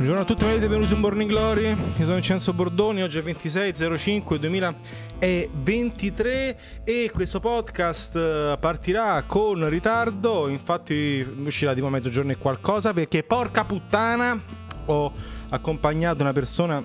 Buongiorno a tutti, benvenuti in Morning Glory. Io sono Vincenzo Bordoni, oggi è 26 05 2023 e questo podcast eh, partirà con ritardo, infatti uscirà tipo a mezzogiorno e qualcosa perché porca puttana ho accompagnato una persona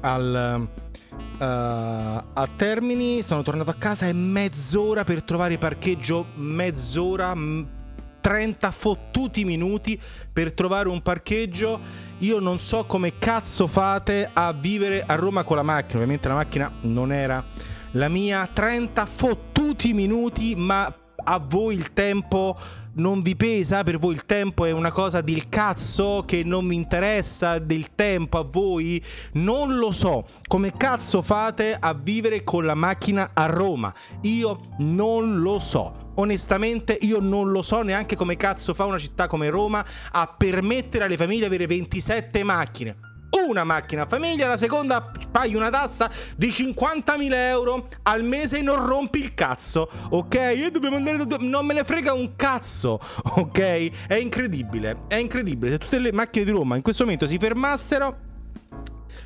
al, uh, a Termini, sono tornato a casa e mezz'ora per trovare parcheggio, mezz'ora 30 fottuti minuti per trovare un parcheggio. Io non so come cazzo fate a vivere a Roma con la macchina. Ovviamente la macchina non era la mia. 30 fottuti minuti, ma a voi il tempo non vi pesa? Per voi il tempo è una cosa del cazzo che non mi interessa del tempo a voi? Non lo so. Come cazzo fate a vivere con la macchina a Roma? Io non lo so onestamente io non lo so neanche come cazzo fa una città come Roma a permettere alle famiglie di avere 27 macchine una macchina a famiglia, la seconda paghi una tassa di 50.000 euro al mese e non rompi il cazzo, ok? E dobbiamo andare, non me ne frega un cazzo, ok? È incredibile, è incredibile. Se tutte le macchine di Roma in questo momento si fermassero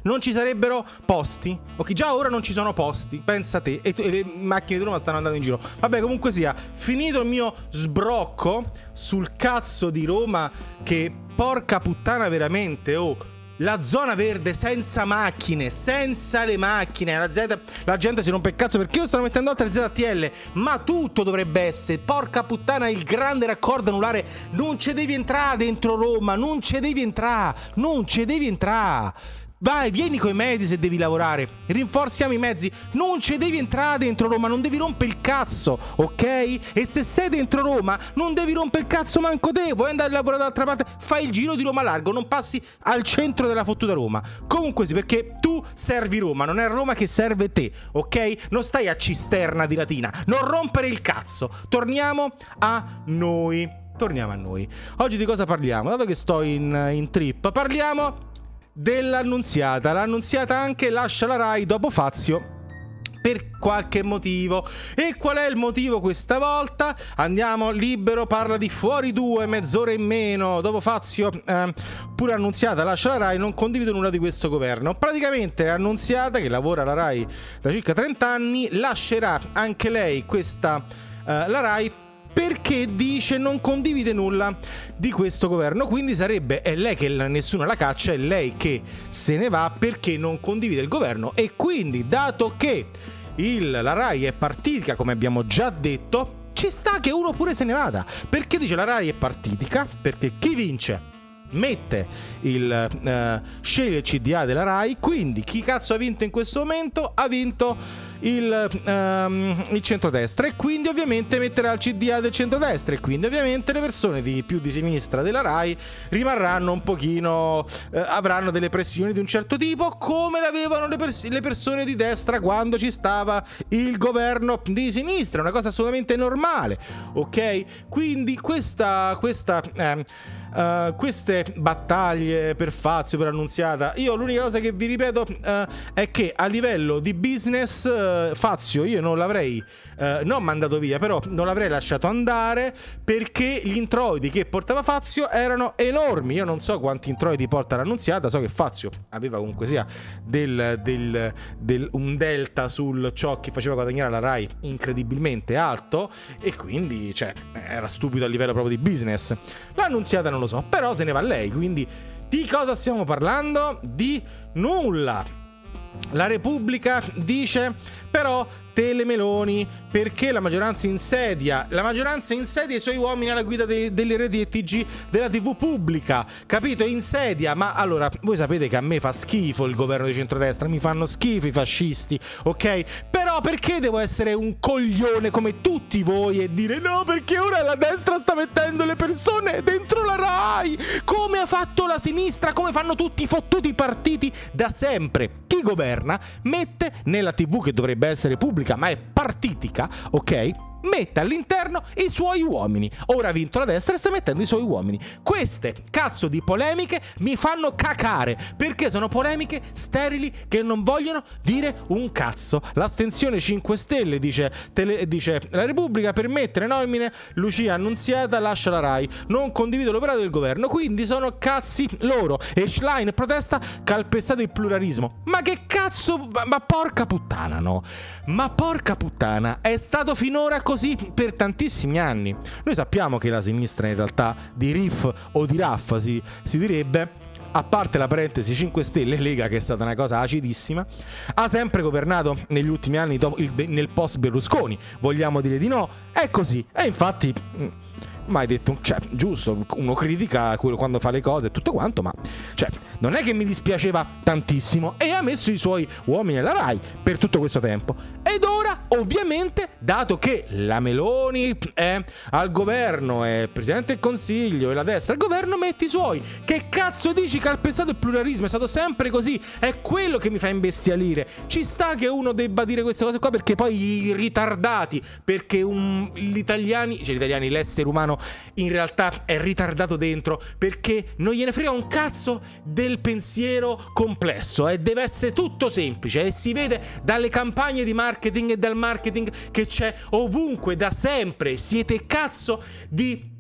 non ci sarebbero posti. Ok, già ora non ci sono posti. Pensa te. E, e le macchine di Roma stanno andando in giro. Vabbè, comunque sia, finito il mio sbrocco sul cazzo di Roma, che porca puttana veramente, oh. La zona verde senza macchine, senza le macchine. La, Z, la gente si rompe il cazzo perché io sto mettendo altre ZTL. Ma tutto dovrebbe essere. Porca puttana, il grande raccordo anulare. Non ci devi entrare dentro Roma. Non ci devi entrare. Non ci devi entrare. Vai, vieni coi mezzi se devi lavorare. Rinforziamo i mezzi. Non ci devi entrare dentro Roma, non devi rompere il cazzo, ok? E se sei dentro Roma, non devi rompere il cazzo manco te. Vuoi andare a lavorare dall'altra parte? Fai il giro di Roma largo, non passi al centro della fottuta Roma. Comunque sì, perché tu servi Roma, non è Roma che serve te, ok? Non stai a cisterna di Latina. Non rompere il cazzo. Torniamo a noi. Torniamo a noi. Oggi di cosa parliamo? Dato che sto in, in trip, parliamo dell'annunziata. L'annunziata anche lascia la Rai dopo Fazio per qualche motivo. E qual è il motivo questa volta? Andiamo libero, parla di fuori due, mezz'ora in meno. Dopo Fazio, eh, pure annunziata, lascia la Rai, non condivide nulla di questo governo. Praticamente è annunziata che lavora alla Rai da circa 30 anni, lascerà anche lei questa eh, la Rai perché dice non condivide nulla di questo governo. Quindi sarebbe è lei che nessuno la caccia, è lei che se ne va perché non condivide il governo. E quindi, dato che il, la RAI è partitica, come abbiamo già detto, ci sta che uno pure se ne vada. Perché dice la RAI è partitica? Perché chi vince? mette il uh, sceglie il CDA della RAI quindi chi cazzo ha vinto in questo momento ha vinto il, um, il centrodestra e quindi ovviamente metterà il CDA del centrodestra e quindi ovviamente le persone di più di sinistra della RAI rimarranno un pochino, eh, avranno delle pressioni di un certo tipo come l'avevano le, pers- le, persone di destra quando ci stava il governo di sinistra, una cosa assolutamente normale, ok? Quindi questa... questa eh, uh, queste battaglie per Fazio, per Annunziata, io l'unica cosa che vi ripeto uh, è che a livello di business uh, Fazio io non l'avrei non mandato via, però non l'avrei lasciato andare perché gli introiti che portava Fazio erano enormi. Io non so quanti introiti porta l'Annunziata, so che Fazio aveva comunque sia del, del, del, un delta sul ciò che faceva guadagnare la RAI incredibilmente alto e quindi cioè, era stupido a livello proprio di business. L'Annunziata non lo so, però se ne va lei, quindi di cosa stiamo parlando? Di nulla. La Repubblica dice però Telemeloni perché la maggioranza insedia la maggioranza insedia i suoi uomini alla guida de- delle reti e TG della TV pubblica capito insedia ma allora voi sapete che a me fa schifo il governo di centrodestra mi fanno schifo i fascisti ok però perché devo essere un coglione come tutti voi e dire no perché ora la destra sta mettendo le persone dentro la RAI? Come ha fatto la sinistra? Come fanno tutti i fottuti partiti da sempre? Chi governa mette nella TV che dovrebbe essere pubblica ma è partitica, ok? Mette all'interno i suoi uomini. Ora ha vinto la destra e sta mettendo i suoi uomini. Queste cazzo di polemiche mi fanno cacare perché sono polemiche sterili che non vogliono dire un cazzo. L'astensione 5 Stelle dice, tele, dice la Repubblica per mettere nomine Lucia Annunziata lascia la RAI. Non condivido l'operato del governo, quindi sono cazzi loro. E Schlein protesta calpestato il pluralismo. Ma che cazzo? Ma, ma porca puttana, no? Ma porca puttana, è stato finora così così per tantissimi anni. Noi sappiamo che la sinistra in realtà di Riff o di Raff si, si direbbe a parte la parentesi 5 Stelle Lega che è stata una cosa acidissima, ha sempre governato negli ultimi anni nel post Berlusconi, vogliamo dire di no, è così. E infatti mm, mai detto, cioè, giusto, uno critica quando fa le cose e tutto quanto, ma cioè, non è che mi dispiaceva tantissimo e ha messo i suoi uomini alla RAI per tutto questo tempo. Ed ora, ovviamente, dato che la Meloni è al governo, è Presidente del Consiglio e la destra al governo, metti i suoi. Che cazzo dici calpestato il pluralismo? È stato sempre così. È quello che mi fa imbestialire. Ci sta che uno debba dire queste cose qua perché poi i ritardati, perché un, gli italiani, cioè gli italiani, l'essere umano in realtà è ritardato dentro perché non gliene frega un cazzo del pensiero complesso e eh? deve essere tutto semplice e si vede dalle campagne di marketing e dal marketing che c'è ovunque da sempre siete cazzo di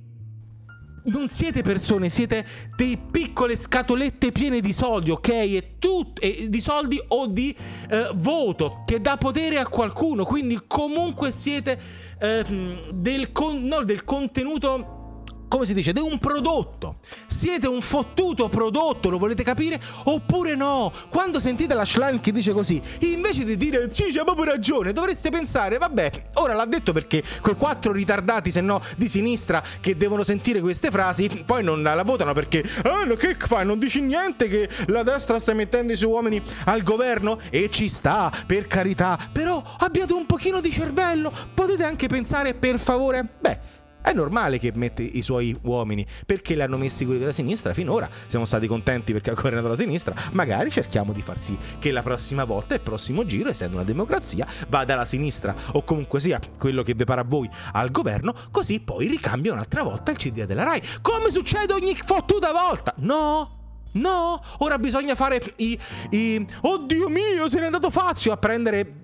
non siete persone, siete dei piccole scatolette piene di soldi, ok? E, tut- e di soldi o di eh, voto che dà potere a qualcuno. Quindi comunque siete eh, del, con- no, del contenuto come si dice, di un prodotto. Siete un fottuto prodotto, lo volete capire? Oppure no? Quando sentite la Schlein che dice così, invece di dire sì, c'è proprio ragione, dovreste pensare, vabbè, ora l'ha detto perché quei quattro ritardati, se no, di sinistra, che devono sentire queste frasi, poi non la votano perché, no, che fai? Non dici niente che la destra sta mettendo i suoi uomini al governo? E ci sta, per carità, però abbiate un pochino di cervello, potete anche pensare, per favore, beh, è normale che mette i suoi uomini. Perché li hanno messi quelli della sinistra? Finora siamo stati contenti perché ha governato la sinistra. Magari cerchiamo di far sì che la prossima volta, il prossimo giro, essendo una democrazia, vada la sinistra o comunque sia quello che vi pare a voi al governo, così poi ricambia un'altra volta il CDA della RAI. Come succede ogni fottuta volta? No! No, ora bisogna fare i, i... Oddio mio, se n'è andato Fazio a prendere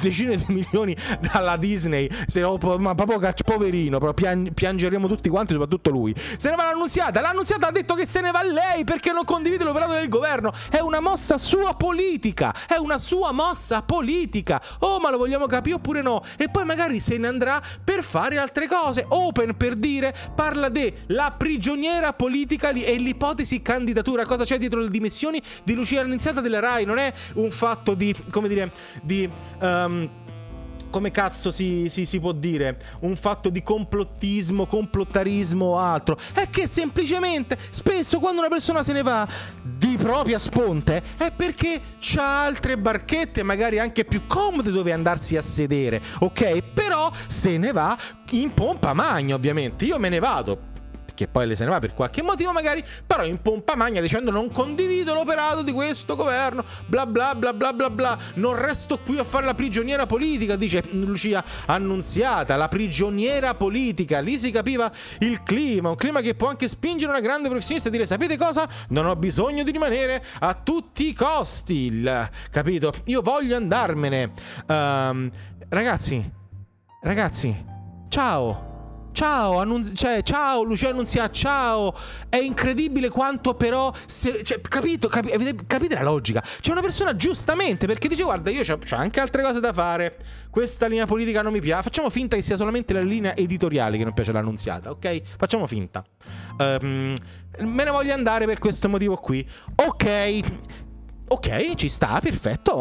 decine di milioni dalla Disney, se no, ma proprio poverino, proprio piangeremo tutti quanti, soprattutto lui. Se ne va l'annunziata, l'annunziata ha detto che se ne va lei perché non condivide l'operato del governo, è una mossa sua politica, è una sua mossa politica. Oh, ma lo vogliamo capire oppure no? E poi magari se ne andrà per fare altre cose. Open per dire, parla della prigioniera politica e l'ipotesi candidatura. Cosa c'è dietro le dimissioni di Lucia Annunziata della RAI? Non è un fatto di, come dire, di... Um, um, come cazzo si, si, si, può dire? Un fatto di complottismo, complottarismo o altro. È che semplicemente spesso quando una persona se ne va di propria sponte è perché c'ha altre barchette, magari anche più comode dove andarsi a sedere, ok? Però se ne va in pompa magna, ovviamente. Io me ne vado che poi le se ne va per qualche motivo magari, però in pompa magna dicendo non condivido l'operato di questo governo, bla bla bla bla bla bla, non resto qui a fare la prigioniera politica, dice Lucia Annunziata, la prigioniera politica, lì si capiva il clima, un clima che può anche spingere una grande professionista a dire sapete cosa? Non ho bisogno di rimanere a tutti i costi, il, capito? Io voglio andarmene. Um, ragazzi, ragazzi, ciao. Ciao, annunzi- cioè, ciao Lucia Annunzia, ciao. È incredibile quanto però... Se, cioè, capito, capi- capite la logica? C'è una persona giustamente perché dice guarda io ho anche altre cose da fare. Questa linea politica non mi piace. Facciamo finta che sia solamente la linea editoriale che non piace l'annunziata, ok? Facciamo finta. Um, me ne voglio andare per questo motivo qui. Ok ok, ci sta, perfetto.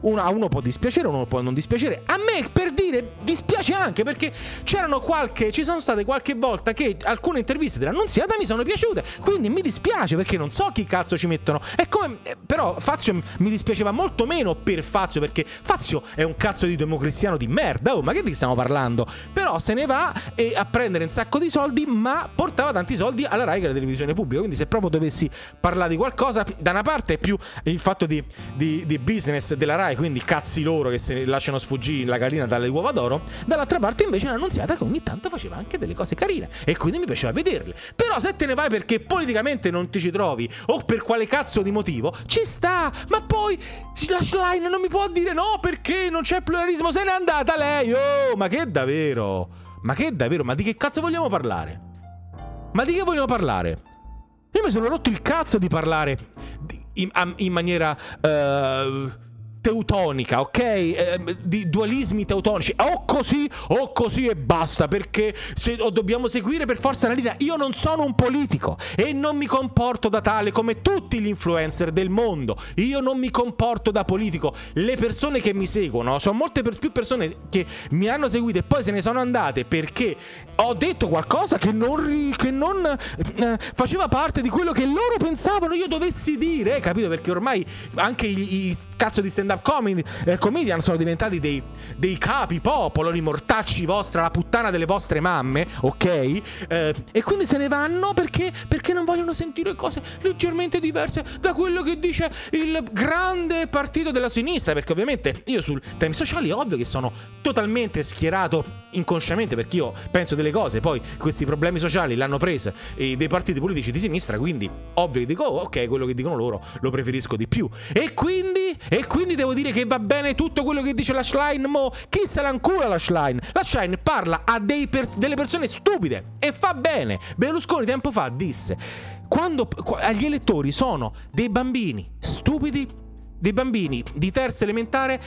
Uno, a uno può dispiacere, uno può non dispiacere. A me, per dire, dispiace anche perché c'erano qualche. Ci sono state qualche volta che alcune interviste dell'annunziata mi sono piaciute. Quindi mi dispiace perché non so chi cazzo ci mettono. È come. Eh, però Fazio mi dispiaceva molto meno per Fazio perché Fazio è un cazzo di democristiano di merda. Oh, ma che ti stiamo parlando? Però se ne va e a prendere un sacco di soldi, ma portava tanti soldi alla Rai che è la televisione pubblica. Quindi se proprio dovessi parlare di qualcosa, da una parte è più il fatto di, di, di business della Rai, quindi cazzi loro che se lasciano sfuggire la gallina dalle uova d'oro, dall'altra parte invece l'annunziata che ogni tanto faceva anche delle cose carine e quindi mi piaceva vederle. Però se te ne vai perché politicamente non ti ci trovi o per quale cazzo di motivo, ci sta, ma poi la line non mi può dire no perché non c'è pluralismo, se n'è andata lei. Oh, ma che davvero? Ma che davvero? Ma di che cazzo vogliamo parlare? Ma di che vogliamo parlare? Io mi sono rotto il cazzo di parlare in, in maniera... Uh, teutonica, ok? Eh, di dualismi teutonici. O così o così e basta, perché se, dobbiamo seguire per forza la linea. Io non sono un politico e non mi comporto da tale come tutti gli influencer del mondo. Io non mi comporto da politico. Le persone che mi seguono, sono molte per, più persone che mi hanno seguito e poi se ne sono andate perché ho detto qualcosa che non, che non eh, faceva parte di quello che loro pensavano io dovessi dire, capito? Perché ormai anche i, i cazzo di stand up stand-up comedy, eh, comedian sono diventati dei, dei capi popolo, i mortacci vostra, la puttana delle vostre mamme, ok? Eh, e quindi se ne vanno perché, perché non vogliono sentire cose leggermente diverse da quello che dice il grande partito della sinistra. Perché ovviamente io sul temi sociali è ovvio che sono totalmente schierato inconsciamente perché io penso delle cose, poi questi problemi sociali l'hanno preso e dei partiti politici di sinistra, quindi ovvio che dico, oh, ok, quello che dicono loro lo preferisco di più. E quindi, e quindi devo dire che va bene tutto quello che dice la Schlein, mo chi se la ancula la Schlein? La Schlein parla a pers- delle persone stupide e fa bene. Berlusconi tempo fa disse, quando agli elettori sono dei bambini stupidi, dei bambini di terza elementare,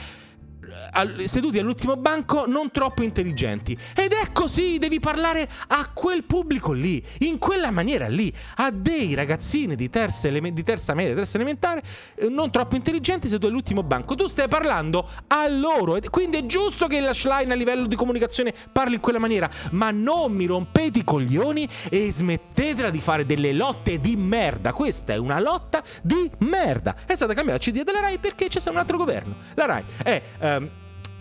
al, seduti all'ultimo banco non troppo intelligenti. Ed è così, devi parlare a quel pubblico lì, in quella maniera lì, a dei ragazzini di terza, eleme- di terza media, terza elementare, eh, non troppo intelligenti seduti all'ultimo banco. Tu stai parlando a loro, quindi è giusto che la Schlein a livello di comunicazione parli in quella maniera, ma non mi rompete i coglioni e smettetela di fare delle lotte di merda. Questa è una lotta di merda. È stata cambiata la CD della RAI perché c'è stato un altro governo. La RAI è... Um,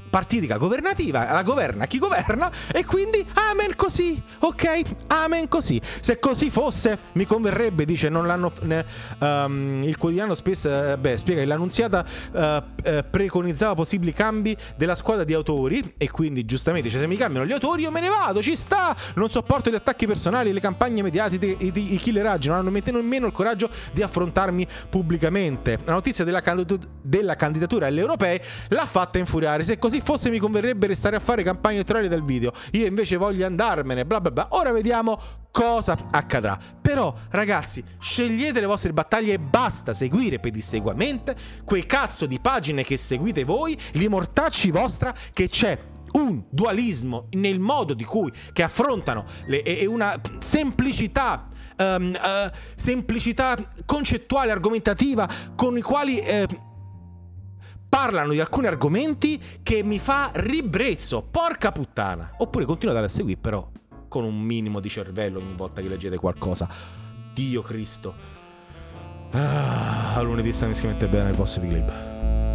partitica governativa, la governa chi governa e quindi amen così, ok? Amen così. Se così fosse, mi converrebbe, dice, non l'hanno... Um, il quotidiano spesso, eh, beh, spiega che l'annunziata uh, preconizzava possibili cambi della squadra di autori e quindi giustamente dice, se mi cambiano gli autori io me ne vado, ci sta, non sopporto gli attacchi personali, le campagne mediatiche, i, i, i killeraggi, non hanno nemmeno il coraggio di affrontarmi pubblicamente. La notizia della, candidatura, della candidatura alle europee l'ha fatta infuriare, se così fosse mi converrebbe restare a fare campagne elettorali del video. Io invece voglio andarmene, bla bla bla. Ora vediamo cosa accadrà. Però, ragazzi, scegliete le vostre battaglie e basta seguire pedisseguamente quei cazzo di pagine che seguite voi, li mortacci vostra, che c'è un dualismo nel modo di cui che affrontano le, e, una semplicità Um, uh, semplicità concettuale, argomentativa, con i quali uh, parlano di alcuni argomenti che mi fa ribrezzo. Porca puttana. Oppure continuate a seguire, però, con un minimo di cervello ogni volta che leggete qualcosa. Dio Cristo. Ah, a lunedì stanno iscrivete bene al vostro clip.